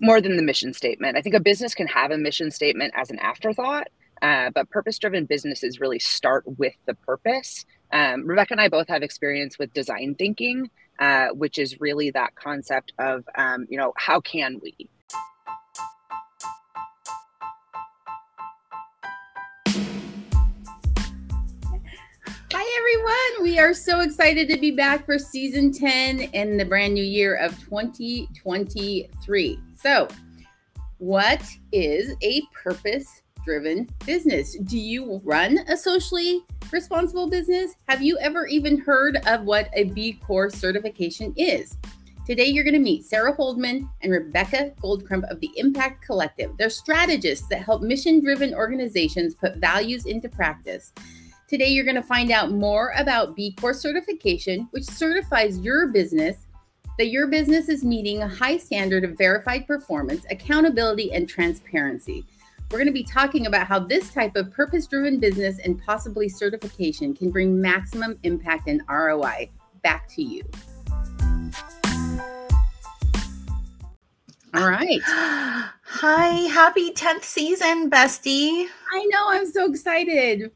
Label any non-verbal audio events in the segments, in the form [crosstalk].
more than the mission statement. I think a business can have a mission statement as an afterthought, uh, but purpose driven businesses really start with the purpose. Um, Rebecca and I both have experience with design thinking, uh, which is really that concept of, um, you know, how can we? Hi, everyone. We are so excited to be back for season 10 in the brand new year of 2023. So, what is a purpose driven business? Do you run a socially responsible business? Have you ever even heard of what a B Corp certification is? Today, you're going to meet Sarah Holdeman and Rebecca Goldcrump of the Impact Collective. They're strategists that help mission driven organizations put values into practice. Today, you're going to find out more about B Corp certification, which certifies your business that your business is meeting a high standard of verified performance, accountability, and transparency. We're going to be talking about how this type of purpose driven business and possibly certification can bring maximum impact and ROI. Back to you. All right. Hi, happy 10th season, bestie. I know, I'm so excited.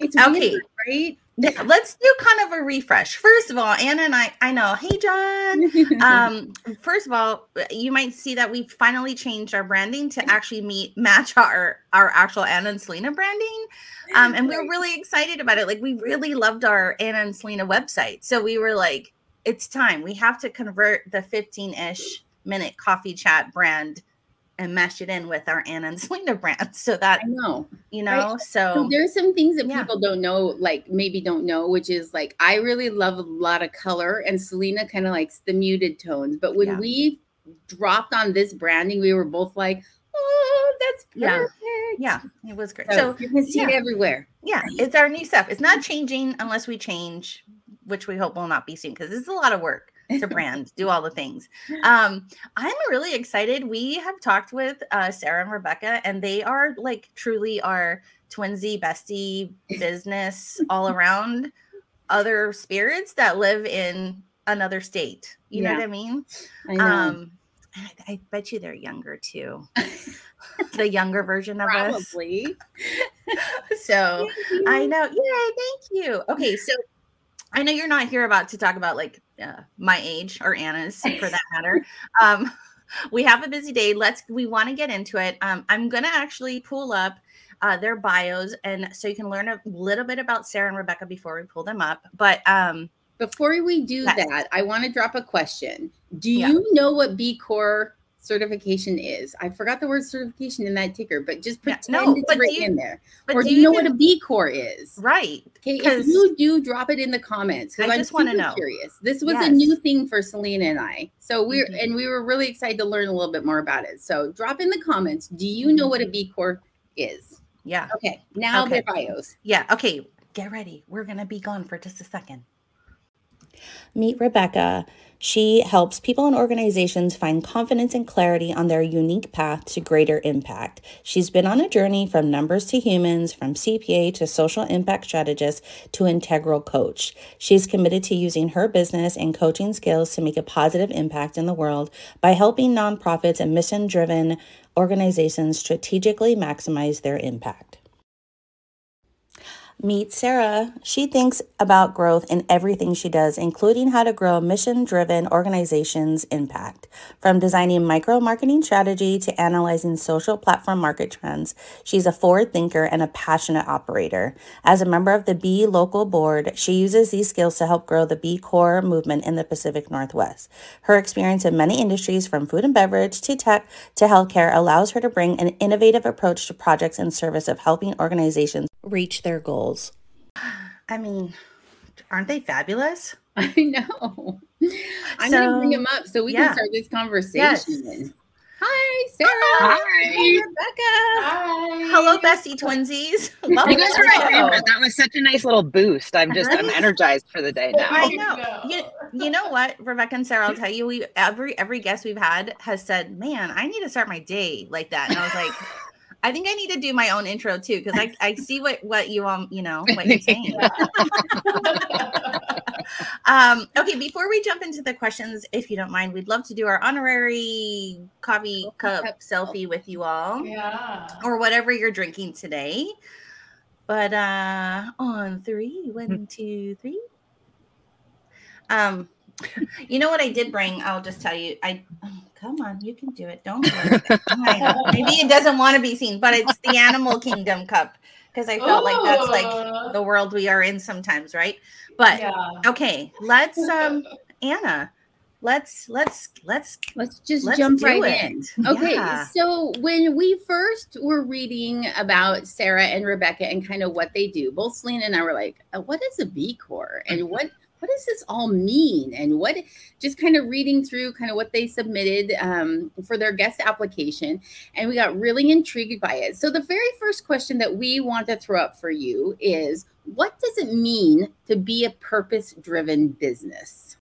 It's okay, weird, right? Let's do kind of a refresh. First of all, Anna and I, I know, hey John. [laughs] um, first of all, you might see that we finally changed our branding to actually meet match our our actual Anna and Selena branding. Um, and we are really excited about it. Like we really loved our Anna and Selena website. So we were like, it's time. We have to convert the 15-ish minute coffee chat brand and mesh it in with our Anna and Selena brand so that I know, you know, right? so, so, there's some things that yeah. people don't know, like maybe don't know, which is like I really love a lot of color and Selena kind of likes the muted tones. But when yeah. we dropped on this branding, we were both like, oh, that's perfect. Yeah, yeah it was great. So, so you can see it everywhere. Yeah, it's our new stuff. It's not changing unless we change, which we hope will not be soon because it's a lot of work to brand, do all the things. [laughs] Um, I'm really excited. We have talked with uh, Sarah and Rebecca, and they are like truly our twinsy bestie business all [laughs] around other spirits that live in another state. You yeah. know what I mean? I know. Um, I, I, bet you they're younger too. [laughs] the younger version of Probably. us. Probably. so I know. Yay, thank you. Okay, so I know you're not here about to talk about like uh, my age or Anna's for that matter. Um, [laughs] we have a busy day. Let's we want to get into it. Um, I'm gonna actually pull up uh, their bios, and so you can learn a little bit about Sarah and Rebecca before we pull them up. But um, before we do that, I want to drop a question. Do you yeah. know what B Corp certification is. I forgot the word certification in that ticker, but just pretend yeah, no, it's written you, in there. or do you, you know what a B Corp is? Right. Okay. If you do, drop it in the comments because I'm just want to know. Curious. This was yes. a new thing for Selena and I, so we're mm-hmm. and we were really excited to learn a little bit more about it. So drop in the comments. Do you know what a B Corp is? Yeah. Okay. Now okay. their bios. Yeah. Okay. Get ready. We're gonna be gone for just a second. Meet Rebecca. She helps people and organizations find confidence and clarity on their unique path to greater impact. She's been on a journey from numbers to humans, from CPA to social impact strategist to integral coach. She's committed to using her business and coaching skills to make a positive impact in the world by helping nonprofits and mission driven organizations strategically maximize their impact. Meet Sarah. She thinks about growth in everything she does, including how to grow mission driven organizations' impact. From designing micro marketing strategy to analyzing social platform market trends, she's a forward thinker and a passionate operator. As a member of the B Local Board, she uses these skills to help grow the B Corp movement in the Pacific Northwest. Her experience in many industries, from food and beverage to tech to healthcare, allows her to bring an innovative approach to projects in service of helping organizations reach their goals. I mean, aren't they fabulous? [laughs] I know. I'm so, going to bring them up so we yeah. can start this conversation. Yes. Hi, Sarah. Hi. Rebecca. Hi. Hello, Bessie Twinsies. Love [laughs] you guys are That was such a nice little boost. I'm just I'm energized for the day now. I know. You, you know what, Rebecca and Sarah, I'll tell you, we every every guest we've had has said, Man, I need to start my day like that. And I was like, [laughs] I think I need to do my own intro too because I, I see what what you um you know what you're [laughs] saying. um, okay, before we jump into the questions, if you don't mind, we'd love to do our honorary coffee cup selfie with you all. Yeah. Or whatever you're drinking today. But uh on three, one, two, three. Um, [laughs] you know what I did bring? I'll just tell you. I come on, you can do it. Don't worry. maybe it doesn't want to be seen, but it's the Animal Kingdom cup because I felt Ooh. like that's like the world we are in sometimes, right? But yeah. okay, let's um Anna, let's let's let's let's just let's jump right it. in. Okay, yeah. so when we first were reading about Sarah and Rebecca and kind of what they do, both Selena and I were like, uh, "What is a B Corp and what what does this all mean? And what just kind of reading through kind of what they submitted um, for their guest application and we got really intrigued by it. So the very first question that we want to throw up for you is what does it mean to be a purpose driven business?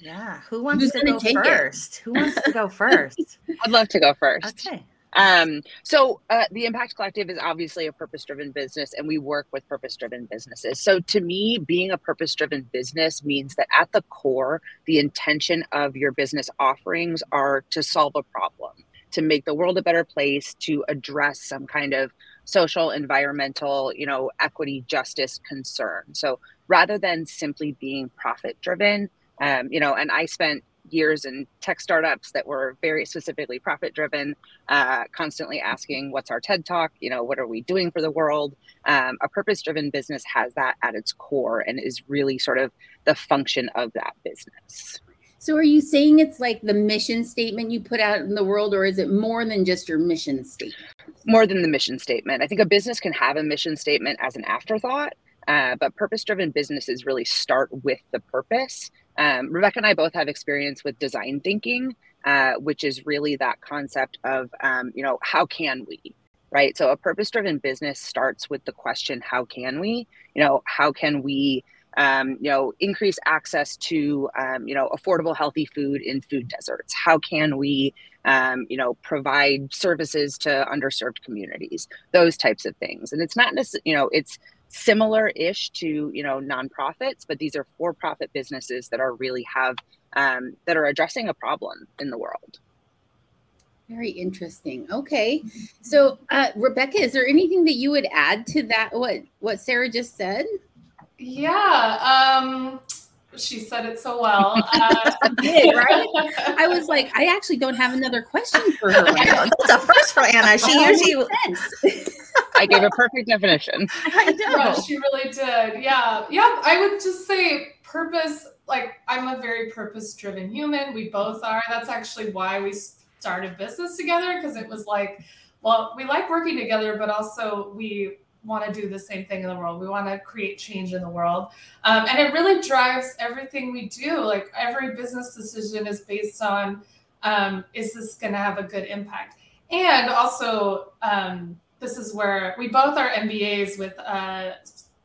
Yeah who wants Who's to go first it? who wants to go [laughs] first? I'd love to go first. Okay um, so uh, the Impact Collective is obviously a purpose-driven business, and we work with purpose-driven businesses. So to me, being a purpose-driven business means that at the core, the intention of your business offerings are to solve a problem, to make the world a better place, to address some kind of social, environmental, you know, equity, justice concern. So rather than simply being profit-driven, um, you know, and I spent years in tech startups that were very specifically profit driven, uh, constantly asking, What's our TED talk? You know, what are we doing for the world? Um, a purpose driven business has that at its core and is really sort of the function of that business. So, are you saying it's like the mission statement you put out in the world, or is it more than just your mission statement? More than the mission statement. I think a business can have a mission statement as an afterthought. Uh, but purpose driven businesses really start with the purpose um, Rebecca and I both have experience with design thinking, uh, which is really that concept of, um, you know, how can we, right? So a purpose driven business starts with the question, how can we? You know, how can we? Um, you know, increase access to, um, you know, affordable, healthy food in food deserts? How can we, um, you know, provide services to underserved communities? Those types of things. And it's not necessarily, you know, it's similar-ish to you know nonprofits, but these are for-profit businesses that are really have um, that are addressing a problem in the world. Very interesting. Okay, so uh, Rebecca, is there anything that you would add to that? What what Sarah just said? Yeah. Um, she said it so well. [laughs] Uh, did, right? I was like, I actually don't have another question for her. Right [laughs] That's a first for Anna. She usually. I gave a perfect definition. [laughs] I know. Yeah, she really did. Yeah. Yeah. I would just say purpose. Like, I'm a very purpose driven human. We both are. That's actually why we started business together because it was like, well, we like working together, but also we want to do the same thing in the world. We want to create change in the world. Um, and it really drives everything we do. Like every business decision is based on um, is this going to have a good impact? And also, um, this is where we both are MBAs with uh,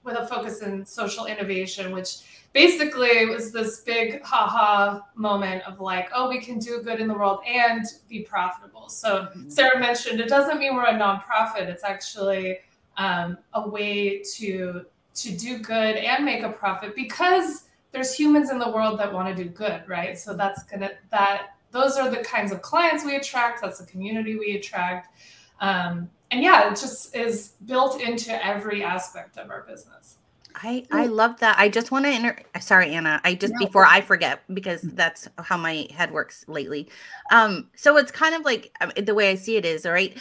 with a focus in social innovation, which basically was this big haha moment of like, oh, we can do good in the world and be profitable. So mm-hmm. Sarah mentioned it doesn't mean we're a nonprofit. It's actually um, a way to to do good and make a profit because there's humans in the world that want to do good, right? So that's gonna that those are the kinds of clients we attract. That's the community we attract. Um, and yeah, it just is built into every aspect of our business. I I love that. I just want to inter- sorry Anna. I just no. before I forget because that's how my head works lately. Um so it's kind of like um, the way I see it is, all right?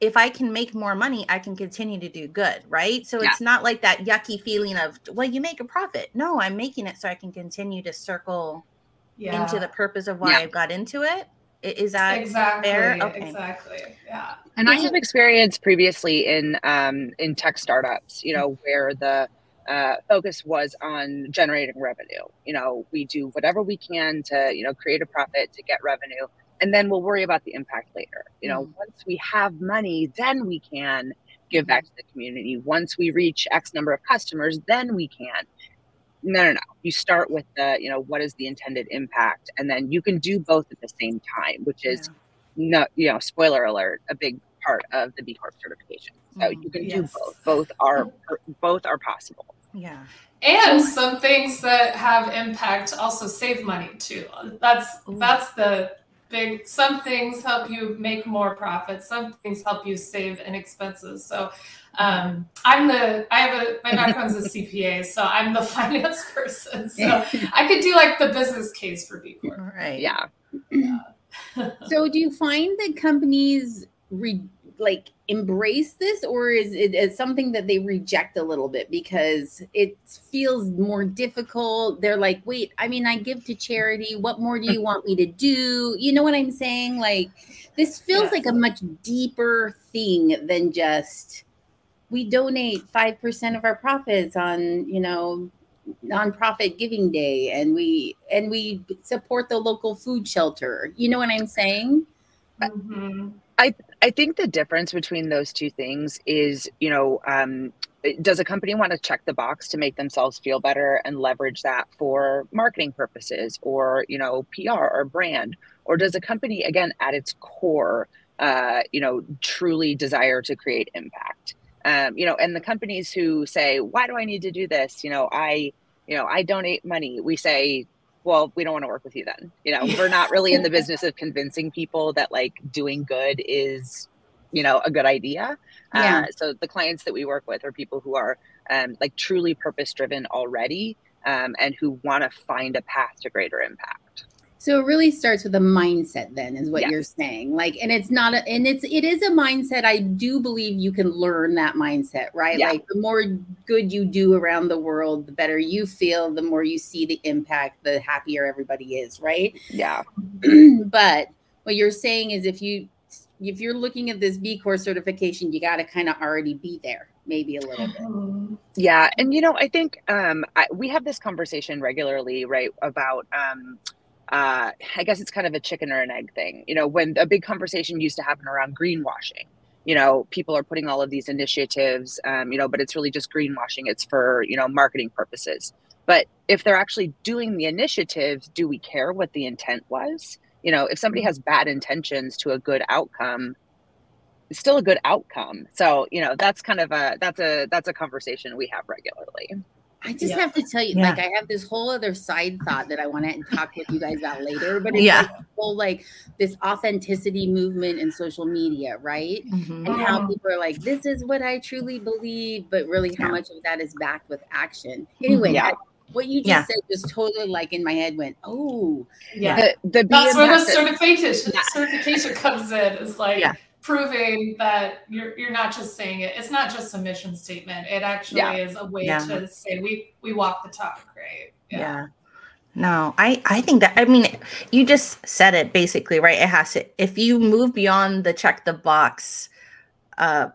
If I can make more money, I can continue to do good, right? So yeah. it's not like that yucky feeling of well, you make a profit. No, I'm making it so I can continue to circle yeah. into the purpose of why yeah. I got into it. Is that exactly fair? Okay. exactly? Yeah. And I have experience previously in um in tech startups, you know, where the uh, focus was on generating revenue. You know, we do whatever we can to, you know, create a profit to get revenue, and then we'll worry about the impact later. You know, mm once we have money, then we can give back to the community. Once we reach X number of customers, then we can. No, no, no. You start with the, you know, what is the intended impact, and then you can do both at the same time, which is yeah. not, you know, spoiler alert, a big part of the B Corp certification. So Mm, you can yes. do both. Both are both are possible. Yeah. And some things that have impact also save money too. That's that's the big some things help you make more profit, some things help you save in expenses. So um, I'm the I have a my background's a CPA, so I'm the [laughs] finance person. So I could do like the business case for B Corp. All right. Yeah. [laughs] So, do you find that companies re- like embrace this, or is it is something that they reject a little bit because it feels more difficult? They're like, "Wait, I mean, I give to charity. What more do you want me to do?" You know what I'm saying? Like, this feels Yes. like a much deeper thing than just we donate five percent of our profits on you know nonprofit giving day and we and we support the local food shelter you know what i'm saying Mhm. I think the difference between those two things is, you know, um, does a company want to check the box to make themselves feel better and leverage that for marketing purposes or, you know, PR or brand? Or does a company, again, at its core, uh, you know, truly desire to create impact? Um, you know, and the companies who say, why do I need to do this? You know, I, you know, I donate money. We say, well, we don't want to work with you then. You know, we're not really in the business of convincing people that like doing good is, you know, a good idea. Yeah. Uh, so the clients that we work with are people who are um, like truly purpose driven already um, and who want to find a path to greater impact. So it really starts with a mindset then is what Yes. you're saying like and it's not a and it's it is a mindset i do believe you can learn that mindset right Yeah. like the more good you do around the world the better you feel the more you see the impact the happier everybody is right Yeah. [clears throat] but what you're saying is if you if you're looking at this b corp certification you got to kind of already be there maybe a little bit. [gasps] Yeah, and you know, I think um, I, we have this conversation regularly, right? About, um, uh, I guess it's kind of a chicken or an egg thing. You know, when a big conversation used to happen around greenwashing. You know, people are putting all of these initiatives, um, you know, but it's really just greenwashing. It's for you know marketing purposes. But if they're actually doing the initiatives, do we care what the intent was? You know, if somebody has bad intentions to a good outcome, it's still a good outcome. So, you know, that's kind of a that's a that's a conversation we have regularly. I just Yeah. have to tell you, Yeah. like, I have this whole other side thought that I want to talk with you guys about later. But it's Yeah. like whole like this authenticity movement in social media, right? Mhm. And how people are like, "This is what I truly believe," but really, how Yeah. much of that is backed with action? Anyway, Yeah. I- what you just Yeah. said just totally like in my head went, "Oh, Yeah. The the That's where the certification Yeah. certification comes in. It's like Yeah. Proving that you're you're not just saying it. It's not just a mission statement. It actually Yeah. is a way Yeah. to say we we walk the talk, right? yeah. No, I I think that I mean you just said it basically, right? It has to if you move beyond the check the box uh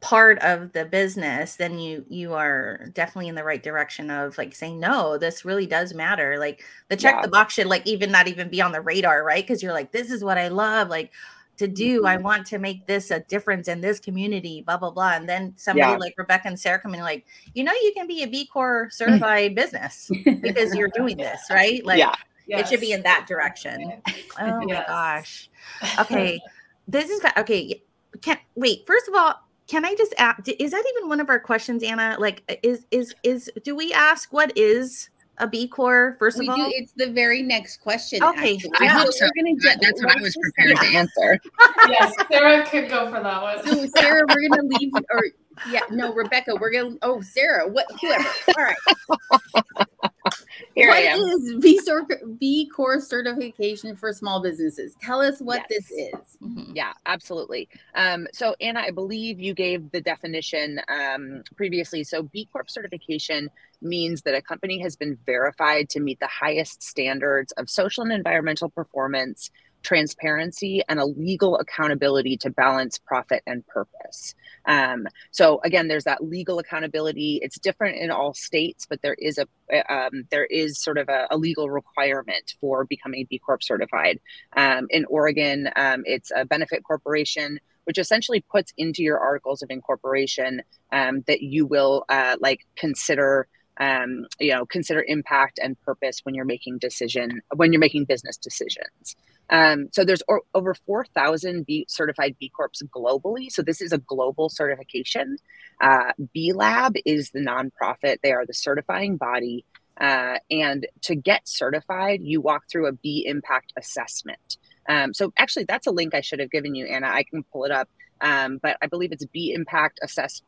part of the business, then you you are definitely in the right direction of like saying no, this really does matter. Like the check Yeah. the box should like even not even be on the radar, right? Because you're like, this is what I love, like to do. I mm-hmm. want to make this a difference in this community, blah blah blah. And then somebody Yeah. like Rebecca and Sarah come in like, you know, you can be a B Corp mm. certified business because you're [laughs] doing this, right? Like yeah. it should be in that direction. [laughs] Oh my gosh. Okay. this is okay. Can wait, first of all, can I just ask is that even one of our questions, Anna? Like is is is do we ask what is a B Corp first we of do." all? It's the very next question. Okay, actually. I hope So so. We're gonna That- ju- that's what I was prepared to answer. [laughs] yes, Sarah could go for that one. So Sarah, we're gonna leave or yeah, no, Rebecca, we're gonna oh Sarah, what whoever. All right. Here What I am. is B, B Corp certification for small businesses? Tell us what Yes. this is. Mhm. Yeah, absolutely. Um, so, Anna, I believe you gave the definition um, previously. So, B Corp certification means that a company has been verified to meet the highest standards of social and environmental performance, transparency, and a legal accountability to balance profit and purpose. Um, so, again, there's that legal accountability. It's different in all states, but there is a um, there is sort of a, a legal requirement for becoming B Corp certified. Um, in Oregon, um, it's a benefit corporation, which essentially puts into your articles of incorporation um, that you will uh, like consider um, you know consider impact and purpose when you're making decision when you're making business decisions. Um, so there's o- over 4000 b certified b corps globally. So this is a global certification. Uh, b lab is the nonprofit. They are the certifying body. Uh, and to get certified you walk through a b impact assessment. Um, so actually that's a link i should have given you anna. I can pull it up. Um, but i believe it's b impact assess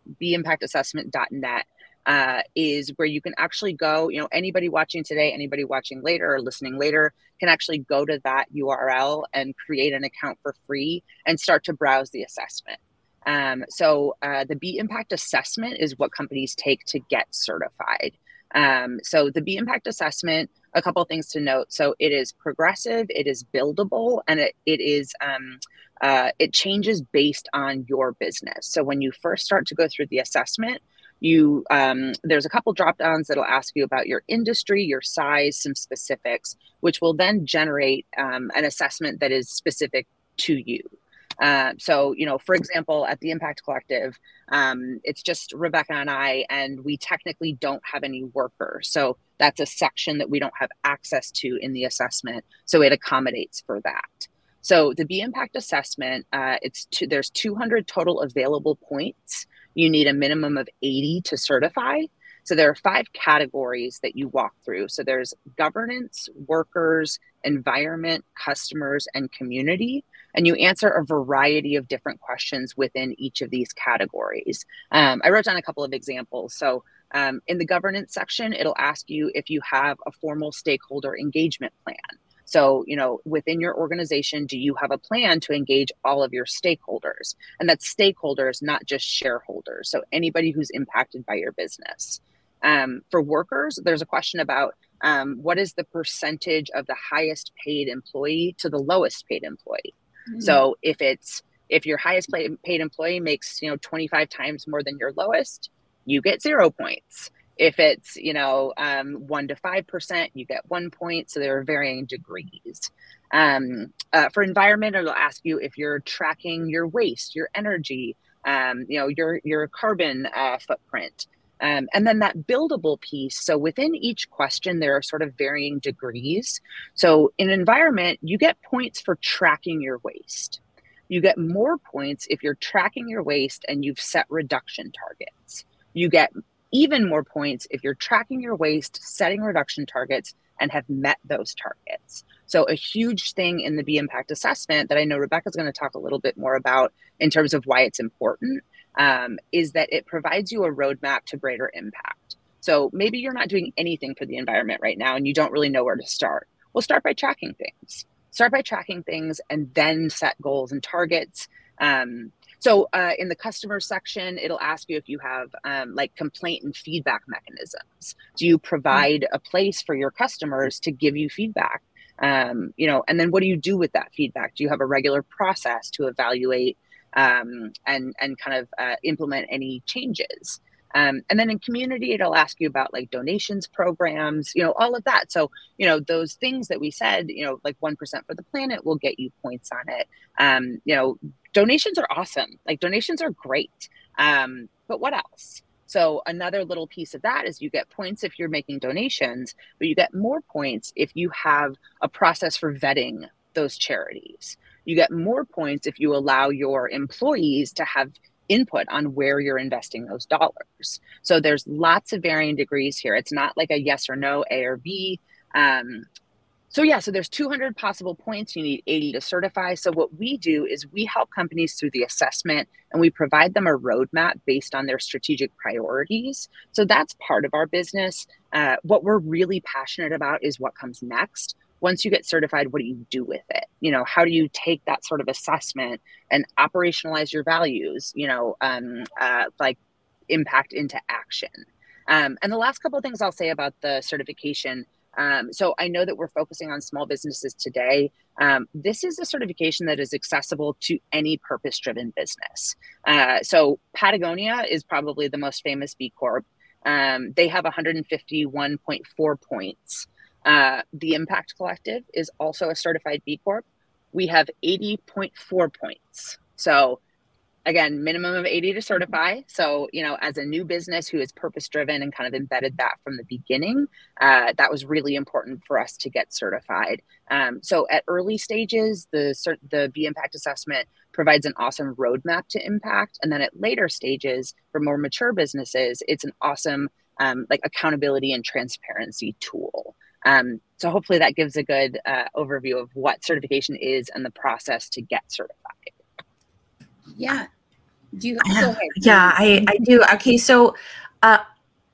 assessment.net uh, is where you can actually go. You know, anybody watching today, anybody watching later or listening later can actually go to that URL and create an account for free and start to browse the assessment. Um, so uh, the B Impact assessment is what companies take to get certified. Um, so the B Impact assessment, a couple things to note. So it is progressive, it is buildable, and it, it is um, uh, it changes based on your business. So when you first start to go through the assessment, you um, there's a couple drop downs that'll ask you about your industry your size some specifics which will then generate um, an assessment that is specific to you. Uh, so you know for example at the impact collective um, it's just rebecca and i and we technically don't have any workers. So that's a section that we don't have access to in the assessment so it accommodates for that. So the b impact assessment uh, it's two, there's 200 total available points you need a minimum of 80 to certify. So there are five categories that you walk through. So there's governance, workers, environment, customers, and community. And you answer a variety of different questions within each of these categories. Um, I wrote down a couple of examples. So um, in the governance section, it'll ask you if you have a formal stakeholder engagement plan. So, you know, within your organization, do you have a plan to engage all of your stakeholders? And that's stakeholders, not just shareholders. So, anybody who's impacted by your business. Um, for workers, there's a question about um, what is the percentage of the highest paid employee to the lowest paid employee. Mm-hmm. So, if it's if your highest paid employee makes you know 25 times more than your lowest, you get zero points. If it's, you know, um, one to 5%, you get one point. So there are varying degrees. Um, uh, for environment, it'll ask you if you're tracking your waste, your energy, um, you know, your, your carbon uh, footprint. Um, and then that buildable piece. So within each question, there are sort of varying degrees. So in environment, you get points for tracking your waste. You get more points if you're tracking your waste and you've set reduction targets. You get even more points if you're tracking your waste, setting reduction targets, and have met those targets. So, a huge thing in the B impact assessment that I know Rebecca's going to talk a little bit more about in terms of why it's important um, is that it provides you a roadmap to greater impact. So, maybe you're not doing anything for the environment right now and you don't really know where to start. Well, start by tracking things. Start by tracking things and then set goals and targets. Um, so uh, in the customer section, it'll ask you if you have um, like complaint and feedback mechanisms. Do you provide a place for your customers to give you feedback? Um, you know, and then what do you do with that feedback? Do you have a regular process to evaluate um, and and kind of uh, implement any changes? Um, and then in community, it'll ask you about like donations programs, you know, all of that. So, you know, those things that we said, you know, like 1% for the planet will get you points on it. Um, you know, donations are awesome. Like donations are great. Um, but what else? So another little piece of that is you get points if you're making donations, but you get more points if you have a process for vetting those charities. You get more points if you allow your employees to have input on where you're investing those dollars. So there's lots of varying degrees here. It's not like a yes or no, A or B. Um, so yeah, so there's 200 possible points. You need 80 to certify. So what we do is we help companies through the assessment and we provide them a roadmap based on their strategic priorities. So that's part of our business. Uh, what we're really passionate about is what comes next once you get certified, what do you do with it? You know, how do you take that sort of assessment and operationalize your values, you know, um, uh, like impact into action? Um, and the last couple of things I'll say about the certification. Um, so I know that we're focusing on small businesses today. Um, this is a certification that is accessible to any purpose driven business. Uh, so Patagonia is probably the most famous B Corp. Um, they have 151.4 points. Uh, the Impact Collective is also a certified B Corp. We have 80.4 points. So again, minimum of 80 to certify. So, you know, as a new business who is purpose driven and kind of embedded that from the beginning, uh, that was really important for us to get certified. Um, so, at early stages, the the B impact assessment provides an awesome roadmap to impact, and then at later stages, for more mature businesses, it's an awesome um, like accountability and transparency tool. Um, so hopefully that gives a good uh, overview of what certification is and the process to get certified. Yeah. Do you go ahead? Yeah, I, I do. Okay, so uh,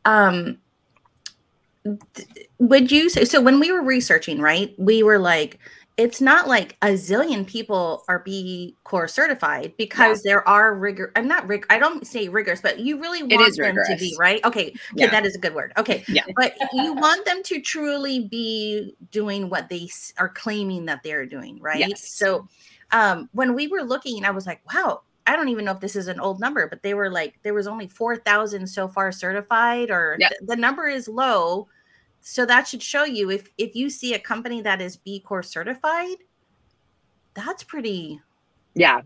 um would you say so when we were researching, right? We were like, it's not like a zillion people are B Corp certified because yeah. there are rigor. I'm not rig. I don't say rigorous, but you really want them rigorous. to be right. Okay, yeah. that is a good word. Okay, yeah, but you want them to truly be doing what they are claiming that they're doing, right? Yes. So, um, when we were looking, I was like, wow. I don't even know if this is an old number, but they were like, there was only 4,000 so far certified, or yep. th- the number is low so that should show you if if you see a company that is B Corp certified, that's pretty yeah.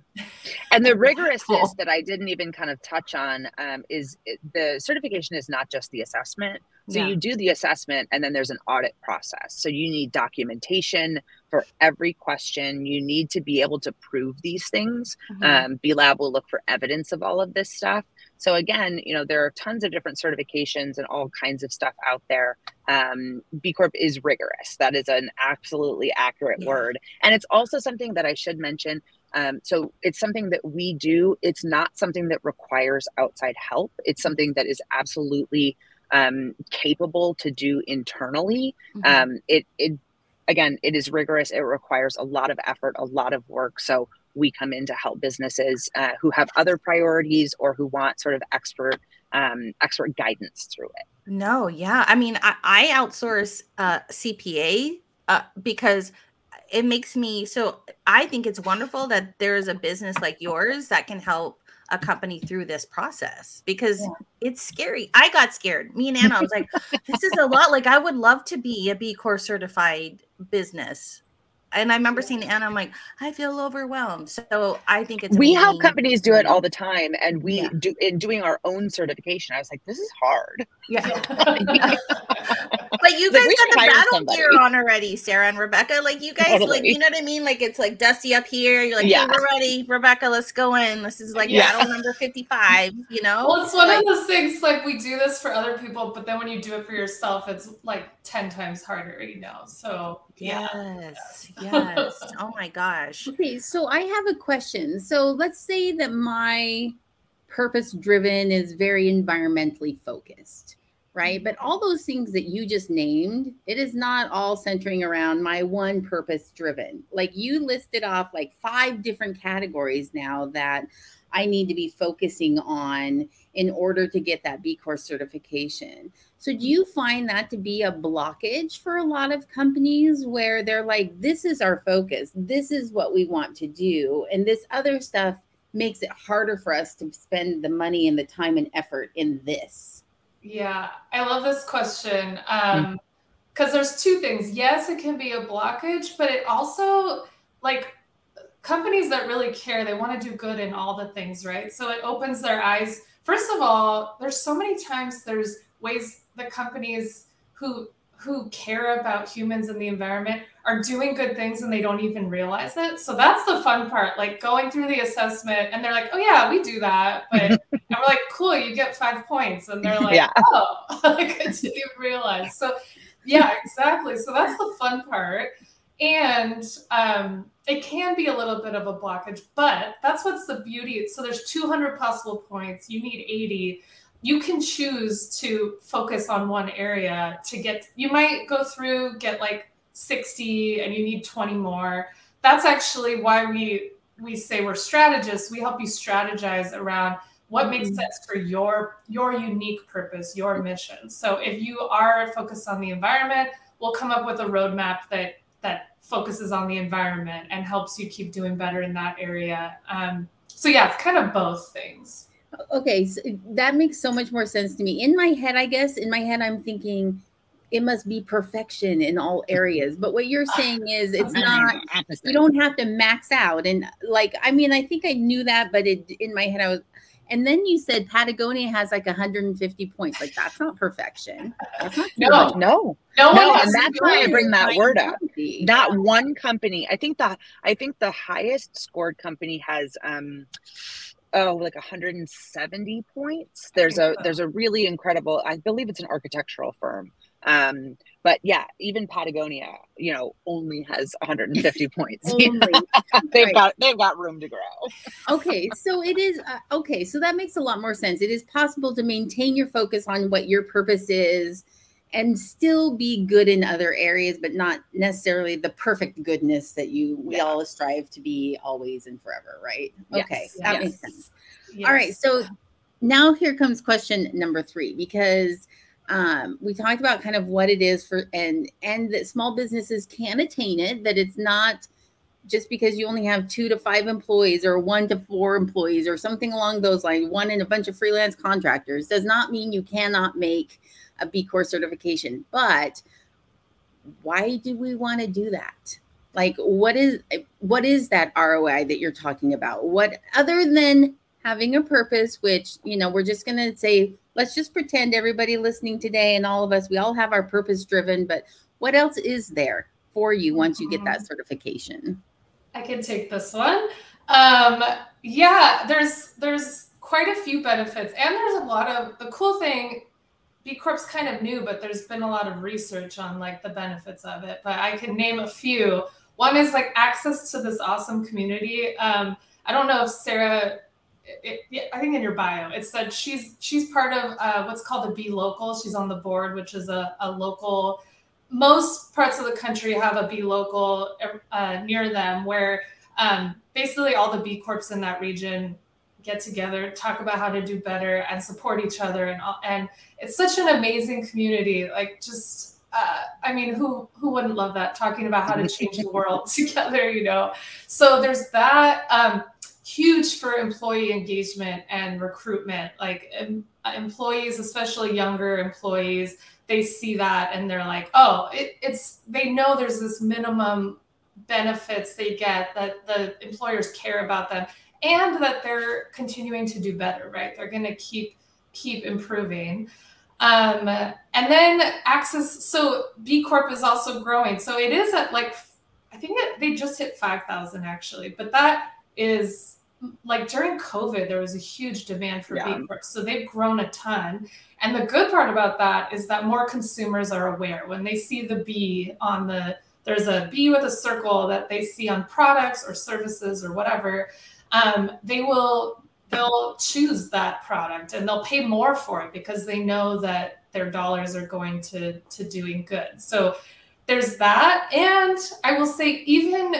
And the [laughs] rigorousness that I didn't even kind of touch on um, is the certification is not just the assessment. So yeah. you do the assessment and then there's an audit process. So you need documentation for every question. You need to be able to prove these things. Mm-hmm. Um, B Lab will look for evidence of all of this stuff. So again, you know, there are tons of different certifications and all kinds of stuff out there. Um, B Corp is rigorous. That is an absolutely accurate yeah. word. And it's also something that I should mention. Um, so it's something that we do. It's not something that requires outside help. It's something that is absolutely um, capable to do internally. Mm-hmm. Um, it, it again, it is rigorous. It requires a lot of effort, a lot of work. So we come in to help businesses uh, who have other priorities or who want sort of expert um, expert guidance through it. No, yeah, I mean, I, I outsource uh, CPA uh, because it makes me so. I think it's wonderful that there is a business like yours that can help a company through this process because yeah. it's scary. I got scared. Me and Anna, I was like, this is a lot. Like, I would love to be a B Corp certified business and I remember seeing Anna, I'm like, I feel overwhelmed. So I think it's we amazing. help companies do it all the time, and we yeah. do in doing our own certification. I was like, this is hard. Yeah. [laughs] but you guys like, got the battle somebody. gear on already, Sarah and Rebecca. Like you guys, totally. like you know what I mean? Like it's like dusty up here. You're like, yeah, hey, we're ready, Rebecca. Let's go in. This is like yeah. battle number 55. You know? Well, it's one like, of those things. Like we do this for other people, but then when you do it for yourself, it's like ten times harder. You know? So yes, yeah. [laughs] yes. oh my gosh. Okay, so I have a question. So let's say that my purpose driven is very environmentally focused right? But all those things that you just named, it is not all centering around my one purpose driven. Like you listed off like five different categories now that I need to be focusing on in order to get that B Corp certification. So, do you find that to be a blockage for a lot of companies where they're like, this is our focus, this is what we want to do, and this other stuff makes it harder for us to spend the money and the time and effort in this? Yeah, I love this question. Um, because there's two things. Yes, it can be a blockage, but it also like companies that really care, they want to do good in all the things, right? So it opens their eyes. First of all, there's so many times there's ways the companies who who care about humans and the environment are doing good things and they don't even realize it. So that's the fun part, like going through the assessment and they're like, oh, yeah, we do that. But [laughs] and we're like, cool, you get five points. And they're like, yeah. oh, [laughs] I didn't realize. So, yeah, exactly. So that's the fun part. And um, it can be a little bit of a blockage, but that's what's the beauty. So there's 200 possible points. You need 80 you can choose to focus on one area to get you might go through get like 60 and you need 20 more. That's actually why we we say we're strategists. We help you strategize around what makes mm-hmm. sense for your your unique purpose your mission. So if you are focused on the environment we'll come up with a roadmap that that focuses on the environment and helps you keep doing better in that area. Um, so yeah it's kind of both things Okay, so that makes so much more sense to me. In my head, I guess, in my head, I'm thinking it must be perfection in all areas. But what you're saying is it's not you don't have to max out. And like, I mean, I think I knew that, but it in my head I was and then you said Patagonia has like 150 points. Like that's not perfection. That's not no, no, no, no, and that's why I bring that word up. Company. That one company, I think the I think the highest scored company has um oh like 170 points. There's a there's a really incredible. I believe it's an architectural firm um, but yeah, even Patagonia, you know, only has 150 [laughs] points. [laughs] they've right. got they've got room to grow. [laughs] okay, so it is uh, okay. So that makes a lot more sense. It is possible to maintain your focus on what your purpose is and still be good in other areas, but not necessarily the perfect goodness that you we yeah. all strive to be always and forever, right? Yes. Okay, that yes. makes sense. Yes. All right, so now here comes question number three because um, we talked about kind of what it is for and and that small businesses can attain it that it's not just because you only have two to five employees or one to four employees or something along those lines one in a bunch of freelance contractors does not mean you cannot make a b corp certification but why do we want to do that like what is what is that roi that you're talking about what other than having a purpose which you know we're just going to say let's just pretend everybody listening today and all of us, we all have our purpose driven, but what else is there for you once you get that mm-hmm. certification? I can take this one. Um, yeah, there's there's quite a few benefits, and there's a lot of the cool thing. B Corp's kind of new, but there's been a lot of research on like the benefits of it. But I can name a few. One is like access to this awesome community. Um, I don't know if Sarah it, it, I think in your bio, it said she's she's part of uh, what's called a B local. She's on the board, which is a, a local. Most parts of the country have a B local uh, near them, where um, basically all the B corps in that region get together, talk about how to do better, and support each other. And all, and it's such an amazing community. Like just, uh, I mean, who who wouldn't love that? Talking about how to change the world [laughs] together, you know. So there's that. Um, huge for employee engagement and recruitment. Like em- employees, especially younger employees, they see that and they're like, oh, it, it's they know there's this minimum benefits they get that the employers care about them and that they're continuing to do better, right? They're going to keep keep improving. Um, and then access. So B Corp is also growing. So it is at like I think it, they just hit five thousand actually, but that is like during COVID, there was a huge demand for yeah. B Corps. So they've grown a ton. And the good part about that is that more consumers are aware when they see the B on the there's a B with a circle that they see on products or services or whatever. Um, they will they'll choose that product and they'll pay more for it because they know that their dollars are going to to doing good. So there's that. And I will say even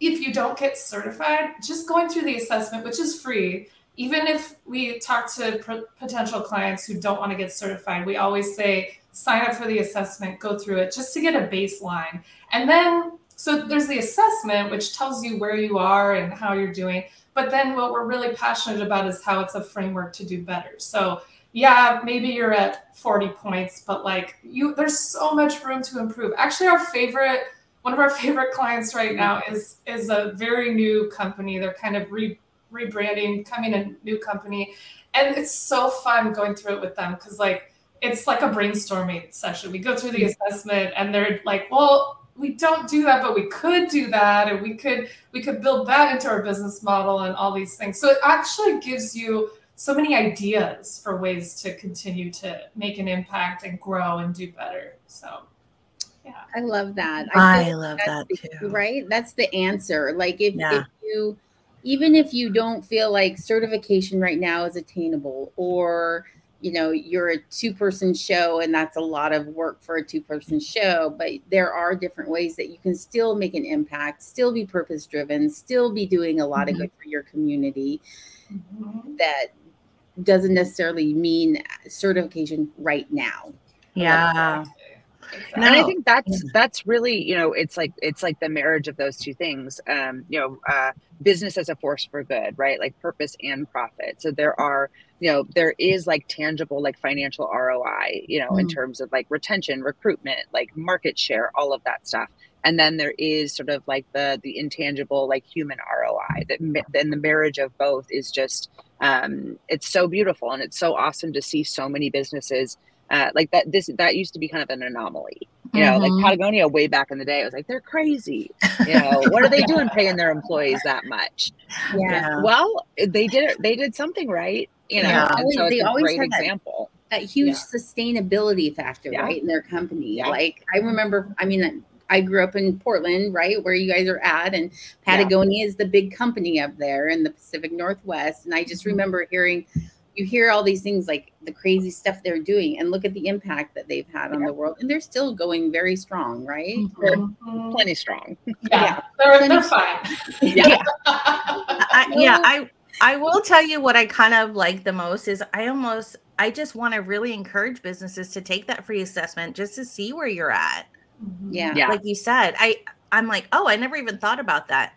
if you don't get certified, just going through the assessment, which is free, even if we talk to potential clients who don't want to get certified, we always say sign up for the assessment, go through it just to get a baseline. And then, so there's the assessment, which tells you where you are and how you're doing. But then what we're really passionate about is how it's a framework to do better. So, yeah, maybe you're at 40 points, but like you, there's so much room to improve. Actually, our favorite one of our [laughs] favorite clients right now is is a very new company. They're kind of re, rebranding, coming a new company, and it's so fun going through it with them because like it's like a brainstorming session. We go through the mm-hmm. assessment, and they're like, "Well, we don't do that, but we could do that, and we could we could build that into our business model and all these things." So it actually gives you so many ideas for ways to continue to make an impact and grow and do better. So yeah. I love that. I, I love that too. Right? That's the answer. Like if, yeah. if you even if you don't feel like certification right now is attainable or you know you're a two person show and that's a lot of work for a two person show but there are different ways that you can still make an impact still be purpose driven still be doing a lot mm-hmm. of good for your community mm-hmm. that doesn't necessarily mean certification right now yeah And I think that's that's really you know it's like it's like the marriage of those two things. Um, you know, uh, business as a force for good, right? Like purpose and profit. So there are you know there is like tangible like financial ROI. You know, mm. in terms of like retention, recruitment, like market share, all of that stuff. And then there is sort of like the the intangible like human ROI. That then the marriage of both is just um, it's so beautiful and it's so awesome to see so many businesses uh, like that this that used to be kind of an anomaly you know mm-hmm. like patagonia way back in the day it was like they're crazy you know [laughs] what are they doing paying their employees that much yeah well they did it they did something right you know yeah. and so they it's a great example that, that huge yeah. sustainability factor yeah. right in their company like i remember i mean I grew up in Portland, right, where you guys are at, and Patagonia yeah. is the big company up there in the Pacific Northwest. And I just mm-hmm. remember hearing you hear all these things like the crazy stuff they're doing and look at the impact that they've had on yeah. the world and they're still going very strong right? Mm-hmm. plenty strong. Yeah, yeah. they're, they're fine. Yeah. [laughs] I, yeah i i will tell you what i kind of like the most is i almost i just want to really encourage businesses to take that free assessment just to see where you're at. Mm-hmm. yeah. Yeah. Like you said i i'm like oh i never even thought about that.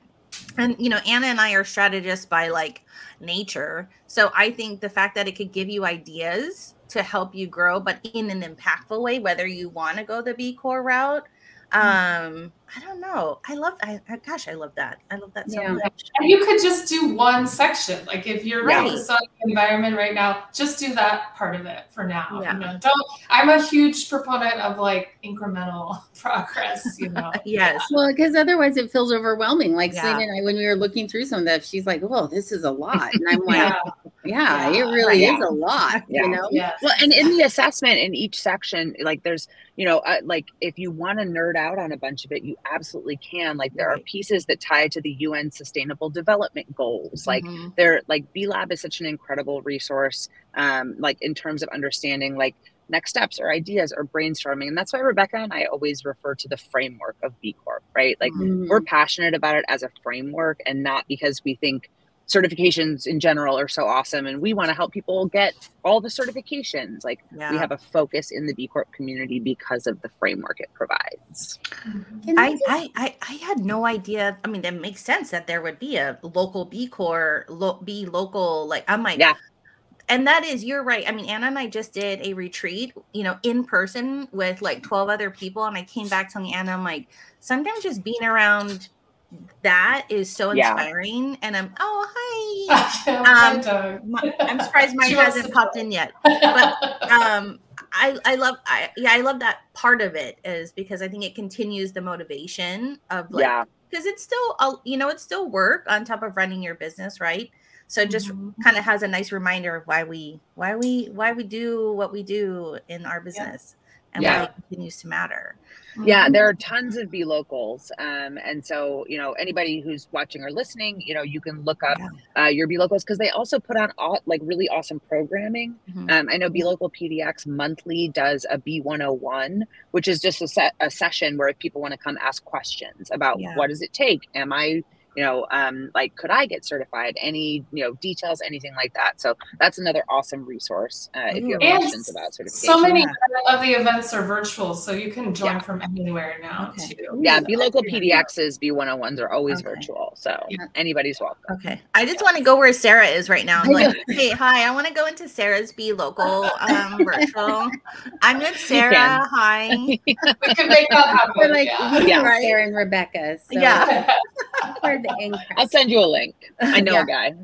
And you know anna and i are strategists by like nature so i think the fact that it could give you ideas to help you grow but in an impactful way whether you want to go the b corp route. Um i don't know. I love I, gosh i love that. I love that so yeah. much. And you could just do one section. Like if you're right. focused on the environment right now just do that part of it for now yeah. you know. Don't i'm a huge proponent of like incremental [laughs] progress you know. [laughs] Yes. Well because otherwise it feels overwhelming. Like yeah. Selena and i when we were looking through some of that she's like oh this is a lot. And i'm [laughs] like yeah, yeah it really is a lot [laughs] you know yes. well and in the assessment in each section like there's you know, uh, like if you want to nerd out on a bunch of it, you absolutely can. Like there right. are pieces that tie to the UN Sustainable Development Goals. Like mm-hmm. they're like B Lab is such an incredible resource. Um, like in terms of understanding like next steps or ideas or brainstorming. And that's why Rebecca and I always refer to the framework of B Corp, right? Like mm-hmm. we're passionate about it as a framework and not because we think certifications in general are so awesome and we want to help people get all the certifications. Like yeah. we have a focus in the b corp community because of the framework it provides. Mm-hmm. I, I, I i had no idea i mean that makes sense that there would be a local b corp lo, be local like i'm like yeah. And that is you're right i mean anna and i just did a retreat you know in person with like 12 other people and i came back telling anna i'm like sometimes just being around that is so inspiring. Yeah. And I'm oh hi. [laughs] um, my, I'm surprised mine hasn't popped in yet. [laughs] But um, I I love I yeah I love that part of it is because I think it continues the motivation of like yeah because it's still a, you know it's still work on top of running your business right so it just mm-hmm. kind of has a nice reminder of why we why we why we do what we do in our business yeah. And yeah. why it continues to matter yeah, mm-hmm. there are tons of B locals. Um, and so, you know, anybody who's watching or listening, you know, you can look up yeah. uh, your B locals because they also put on all, like really awesome programming. Mm-hmm. Um, I know B local PDX monthly does a B101, which is just a set a session where if people want to come ask questions about yeah. what does it take? Am I you know, um, like could I get certified? Any, you know, details, anything like that. So that's another awesome resource uh, if you have and questions about certification. So many of the events are virtual, so you can join yeah. from anywhere now okay. too. Yeah, B local PDXs, B101s are always okay. virtual, so yeah. anybody's welcome. Okay, I just want to go where Sarah is right now. I'm like, hey, hi, I want to go into Sarah's B local um, [laughs] virtual. I'm with Sarah. Hi. [laughs] we can make that [laughs] happen. We're like, yeah, yeah. Sarah and Rebecca. So. Yeah. [laughs] I'll send you a link. I know yeah. a guy.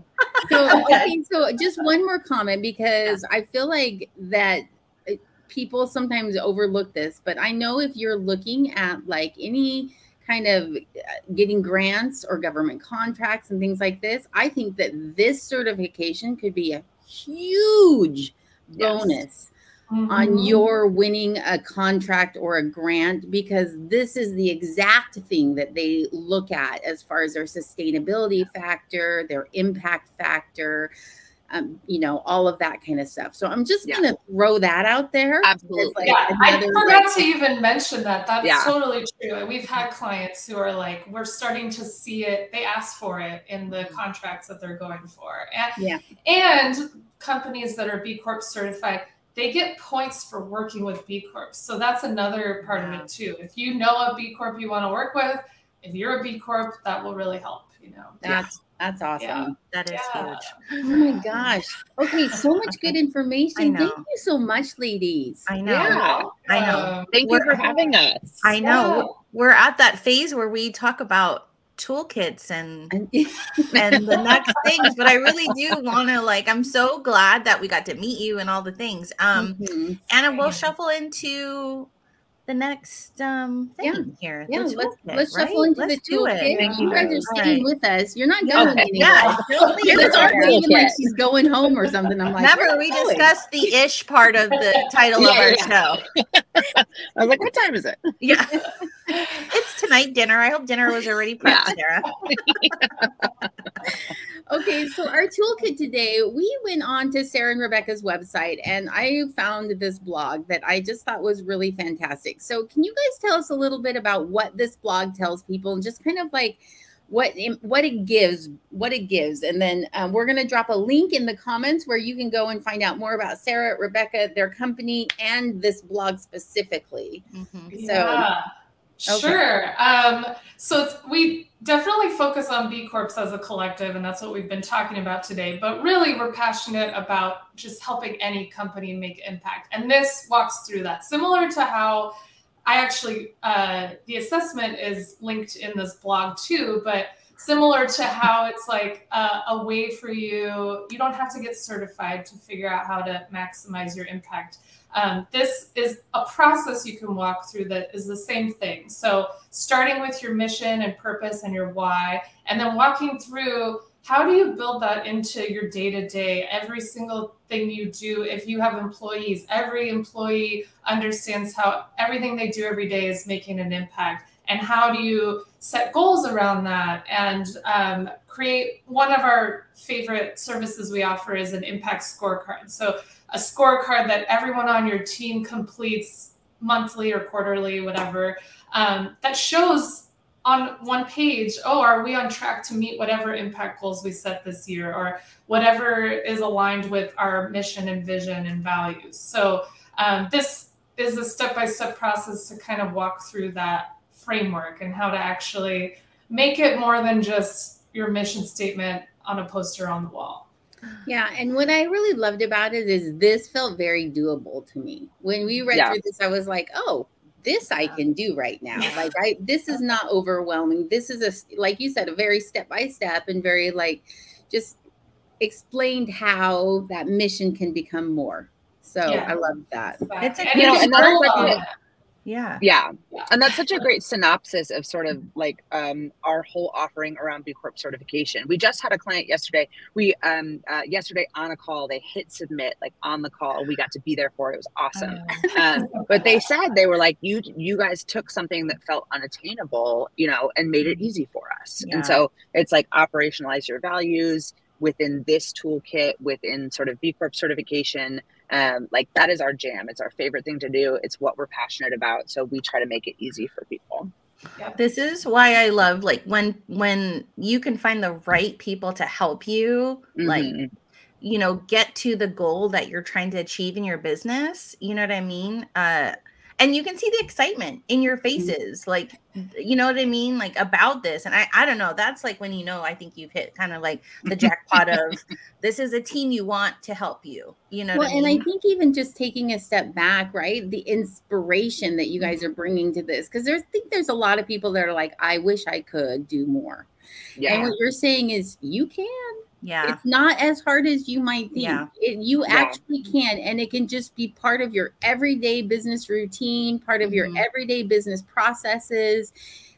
So [laughs] okay, so just one more comment because I feel like that uh, people sometimes overlook this, but I know if you're looking at like any kind of uh, getting grants or government contracts and things like this, I think that this certification could be a huge bonus yes mm-hmm. on your winning a contract or a grant because this is the exact thing that they look at as far as their sustainability factor, their impact factor. Um, you know, all of that kind of stuff. So I'm just yeah. gonna throw that out there. Absolutely. Like yeah, I forgot like, to even mention that. That's yeah. totally true. we've had clients who are like, we're starting to see it. They ask for it in the contracts that they're going for, and yeah, and companies that are B Corp certified they get points for working with B Corps. So that's another part of it too. If you know a B Corp you want to work with, if you're a B Corp, that will really help, you know. That's that's awesome. Yeah. That is Yeah. huge. Oh my gosh. Okay, so [laughs] much good information. Thank you so much, ladies. I know. Yeah. I know. Um, Thank you We're- for having us. I know. Yeah. We're at that phase where we talk about toolkits and And- [laughs] and the next things, but I really do want to like I'm so glad that we got to meet you and all the things. Um Mhm. Anna, we'll Same. shuffle into the next um Yeah. thing here. Yeah, let's toolkit, let's right? shuffle into Let's the do toolkit. it. Thank You you. guys are staying right. with us. You're not going Okay, anywhere. yeah, don't You us guys aren't there. leaving like she's going home or something. I'm like, Remember, we going? discussed the ish part of the [laughs] title of our yeah. show. [laughs] I was like, what time is it? Yeah. [laughs] it's tonight dinner. I hope dinner was already prepped, Sarah. [laughs] Okay, so our toolkit today, we went on to Sarah and Rebecca's website and I found this blog that I just thought was really fantastic. So, can you guys tell us a little bit about what this blog tells people and just kind of like what what it gives, what it gives, and then um, we're going to drop a link in the comments where you can go and find out more about Sarah, Rebecca, their company, and this blog specifically. Mhm. So- yeah, Okay. sure. Um, so it's, we definitely focus on B Corps as a collective, and that's what we've been talking about today. But really, we're passionate about just helping any company make impact, and this walks through that. Similar to how I actually uh, the assessment is linked in this blog too, but similar to how it's like a, a way for you you don't have to get certified to figure out how to maximize your impact. Um, this is a process you can walk through that is the same thing. So starting with your mission and purpose and your why and then walking through how do you build that into your day to day every single thing you do if you have employees every employee understands how everything they do every day is making an impact. And how do you set goals around that? And um, create one of our favorite services we offer is an impact scorecard. So a scorecard that everyone on your team completes monthly or quarterly whatever um, that shows on one page oh are we on track to meet whatever impact goals we set this year or whatever is aligned with our mission and vision and values so um, this is a step-by-step process to kind of walk through that framework and how to actually make it more than just your mission statement on a poster on the wall Yeah, and what I really loved about it is this felt very doable to me. When we read Yeah. through this, I was like, "Oh, this I can do right now." Like, I this is not overwhelming. This is a like you said, a very step by step and very like just explained how that mission can become more. So Yeah. I love that. It's a- and you know, and that's built like on the- it. Yeah. Yeah. And that's such a great synopsis of sort of like um, our whole offering around B Corp certification. We just had a client yesterday. We um, uh, yesterday on a call, they hit submit like on the call. We got to be there for it. It was awesome. Um, but they said they were like, you you guys took something that felt unattainable, you know, and made it easy for us. Yeah. And so it's like operationalize your values within this toolkit, within sort of B Corp certification. Um, like that is our jam. It's our favorite thing to do. It's what we're passionate about. So we try to make it easy for people. This is why I love like when when you can find the right people to help you like Mhm. you know get to the goal that you're trying to achieve in your business you know what i mean uh and you can see the excitement in your mm-hmm. faces like mm-hmm. you know what i mean like about this and i i don't know that's like when you know i think you've hit kind of like the [laughs] jackpot of this is a team you want to help you you know Well, I and I think even just taking a step back, right? The inspiration that you guys mm-hmm. are bringing to this, because there's I think there's a lot of people that are like, I wish I could do more. And Yeah. what you're saying is you can. Yeah It's not as hard as you might think. Yeah. It, you Yeah. actually can, and it can just be part of your everyday business routine, part of your Mhm. everyday business processes,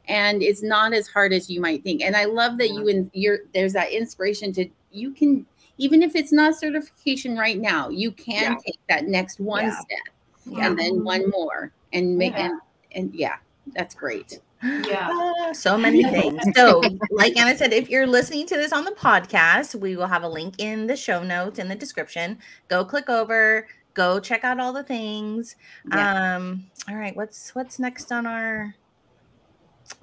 and it's not as hard as you might think. And I love that you and you're there's that inspiration to you can even if it's not certification right now, you can Yeah. take that next one Yeah. step yeah and then one more and make Yeah. and, and yeah, that's great. Yeah Ah, so [laughs] many things. So, like Anna said, if you're listening to this on the podcast, we will have a link in the show notes in the description. Go click over, go check out all the things. Yeah. Um, all right, what's what's next on our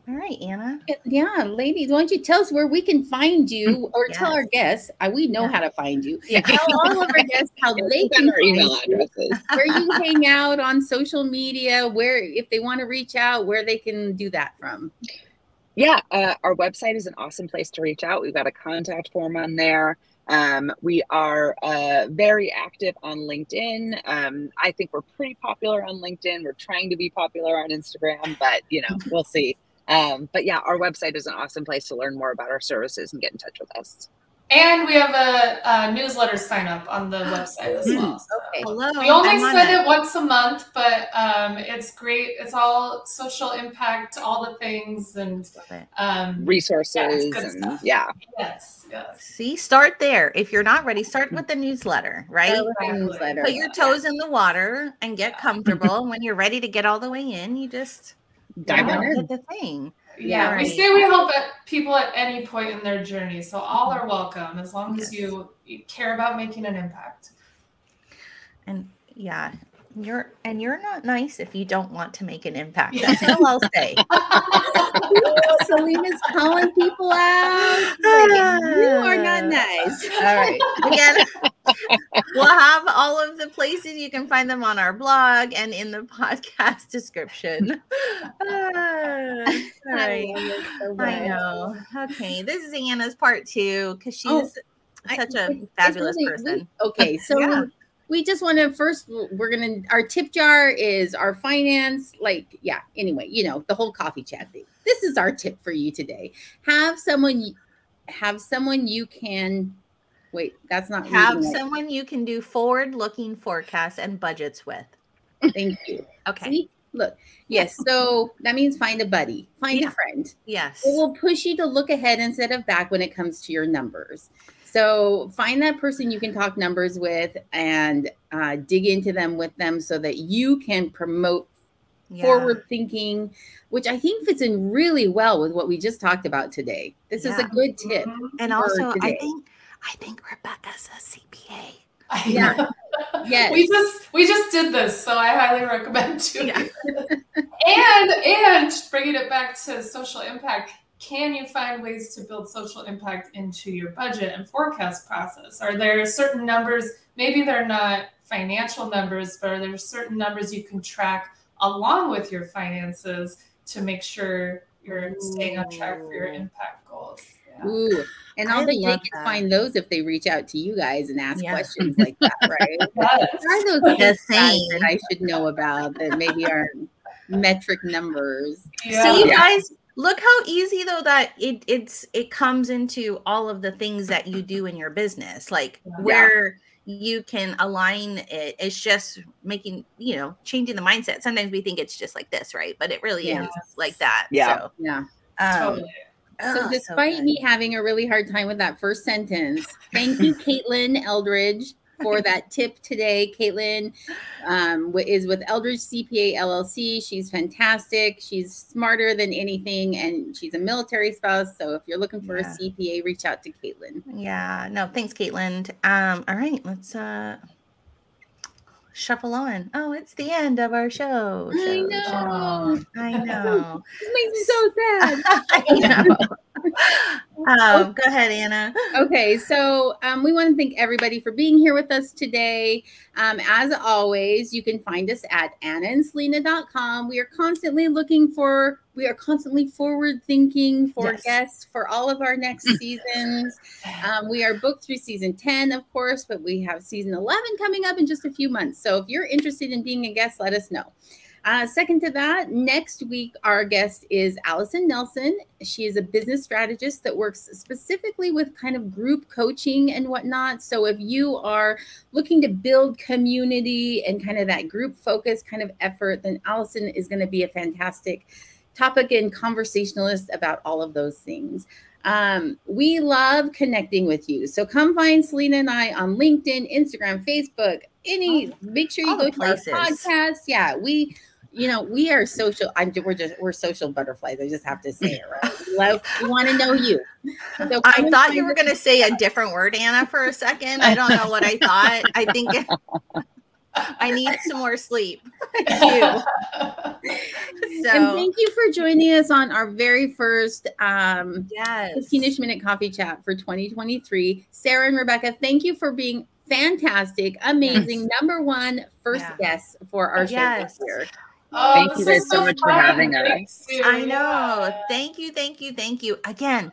All right, Anna. Yeah, ladies, why don't you tell us where we can find you or Yes. tell our guests? We know Yeah. how to find you. Yeah. Tell all of our guests how [laughs] they We've can our email find you, addresses. where you [laughs] hang out on social media, where if they want to reach out, where they can do that from. Yeah, uh, our website is an awesome place to reach out. We've got a contact form on there. Um, we are uh, very active on LinkedIn. Um, I think we're pretty popular on LinkedIn. We're trying to be popular on Instagram, but you know, [laughs] we'll see. Um, but yeah, our website is an awesome place to learn more about our services and get in touch with us. And we have a, a newsletter sign up on the [gasps] website as well. so. Okay. Hello. We only I'm on send it. it once a month, but um, it's great. It's all social impact, all the things, and um, Resources good and yeah, yes, yes. See, start there. If you're not ready, start with the newsletter, right? Start with the Exactly. newsletter. Put your toes in the water and get comfortable. and [laughs] when you're ready to get all the way in, you just dive Yeah. on in. hit the thing. Yeah, we Right. say we help at people at any point in their journey, so all are welcome as long as you, you care about making an impact. And yeah, you're and you're not nice if you don't want to make an impact. That's all I'll say. [laughs] [laughs] Ooh, Selena's calling people out. Like, you are not [laughs] nice. All right. Again, we'll have all of the places you can find them on our blog and in the [laughs] podcast description. All right. I so I know. Okay. This is Anna's part two because she's Oh, such a fabulous really- person. we- okay, [laughs] so Yeah. we just want to first we're gonna our tip jar is our finance like yeah anyway you know the whole coffee chat thing this is our tip for you today have someone have someone you can wait that's not Have someone you can do forward looking forecasts and budgets with. thank you Okay. See? look yes so that means find a buddy find Yeah. a friend Yes. it will push you to look ahead instead of back when it comes to your numbers. So find that person you can talk numbers with and uh, dig into them with them so that you can promote Yeah. forward thinking, which I think fits in really well with what we just talked about today. This is a good tip. Mhm. And also, I think I think Rebecca's a CPA. I Yeah. know. Yes. We just we just did this, so I highly recommend doing Yeah. And and bringing it back to social impact, can you find ways to build social impact into your budget and forecast process? Are there certain numbers? Maybe they're not financial numbers, but are there certain numbers you can track along with your finances to make sure you're staying on track for your impact goals? Yeah. Ooh. And I I'll bet they love can that. find those if they reach out to you guys and ask Yeah. questions like that, [laughs] right? Yes. What are those The things same. that I should know about that maybe are metric numbers? Yeah. See, you Yeah. guys, look how easy though that it it's it comes into all of the things that you do in your business, like Yeah. where you can align it. It's just making you know changing the mindset. Sometimes we think it's just like this, right? But it really Yes. is like that. Yeah. So, Yeah. um, Totally. So oh, despite good. me having a really hard time with that first sentence, thank you, [laughs] Caitlin Eldridge, for that tip today. Caitlin um, is with Eldridge CPA LLC. She's fantastic. She's smarter than anything, and she's a military spouse. So if you're looking for Yeah. a CPA, reach out to Caitlin. Yeah, no, thanks, Caitlin. Um, all right, let's uh shuffle on. Oh, it's the end of our show. I know. show. I know. [laughs] This makes me so [laughs] sad. I know. [laughs] um, go ahead, Anna. [laughs] okay, so um, we want to thank everybody for being here with us today. Um, as always, you can find us at annaandselena.com. We are constantly looking for, we are constantly forward thinking for Yes. guests for all of our next [laughs] seasons. Um, we are booked through season 10, of course, but we have season 11 coming up in just a few months. So if you're interested in being a guest, let us know. Uh, second to that, next week, our guest is Allison Nelson. She is a business strategist that works specifically with kind of group coaching and whatnot. So if you are looking to build community and kind of that group focus kind of effort, then Allison is going to be a fantastic topic and conversationalist about all of those things. Um, we love connecting with you. So come find Selena and I on LinkedIn, Instagram, Facebook, any, make sure you go to our podcast. Yeah, we, you know, we are social. I'm, we're just, we're social butterflies. I just have to say it, right? We love, [laughs] we want to know you. So I thought you were going to say a different word, Anna, for a second. I don't know what I thought. I think [laughs] I need some more sleep. [laughs] so, and thank you for joining us on our very first um, yes. 15ish minute coffee chat for 2023. Sarah and Rebecca, thank you for being fantastic, amazing, Yes. number one first Yeah. guest for our show this year. Oh, Thank you guys is so much for having us. you. I know. Thank you, thank you, thank you. Again,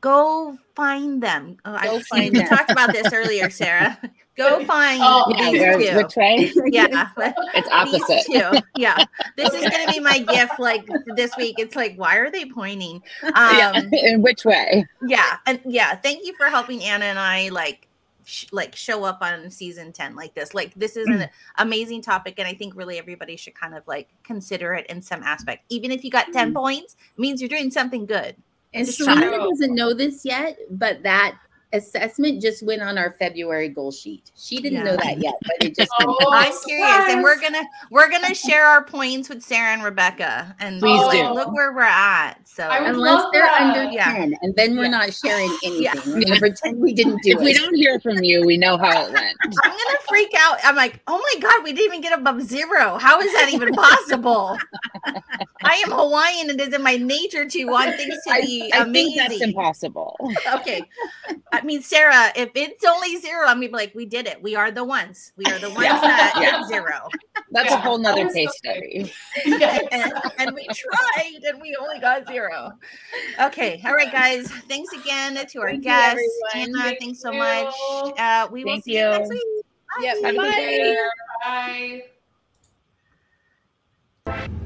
go find them. Oh, I [laughs] find we them. talked about this earlier, Sarah. [laughs] Go find Oh, these guys, two. which way? Yeah, [laughs] It's these two. Yeah, this is going to be my gift. Like this week, it's like, why are they pointing? yeah. Um, In which way? yeah, and yeah, thank you for helping Anna and I like sh- like show up on season 10 like this. Like this is an mm. amazing topic and I think really everybody should kind of like consider it in some aspect. Even if you got 10 mm. points, it means you're doing something good. And Selena doesn't know this yet, but that assessment just went on our February goal sheet. She didn't know that yet, but it just [laughs] Oh, I'm curious and we're going to we're going to share our points with Sarah and Rebecca and Please like, do. look where we're at. So I would unless love they're that. under Yeah. 10, and then we're Yeah. not sharing [laughs] anything. Yeah. We're gonna pretend we didn't do [laughs] If we don't hear from you, we know how it went. I'm gonna freak out. I'm like, oh my god, we didn't even get above zero. How is that even possible? I am Hawaiian. and It is in my nature to want things to I, be I think that's impossible. okay. I mean, Sarah, if it's only zero, I'm mean, like, we did it. We are the ones. We are the [laughs] ones yeah. that yeah. zero. That's yeah. a whole nother case study. [laughs] and, and, we tried and we only got zero. Okay. All right, guys. Thanks again to our guests. Anna, Thank thanks so you. much. Uh, we Thank will see you, next week. Bye. Yep, Bye. Bye.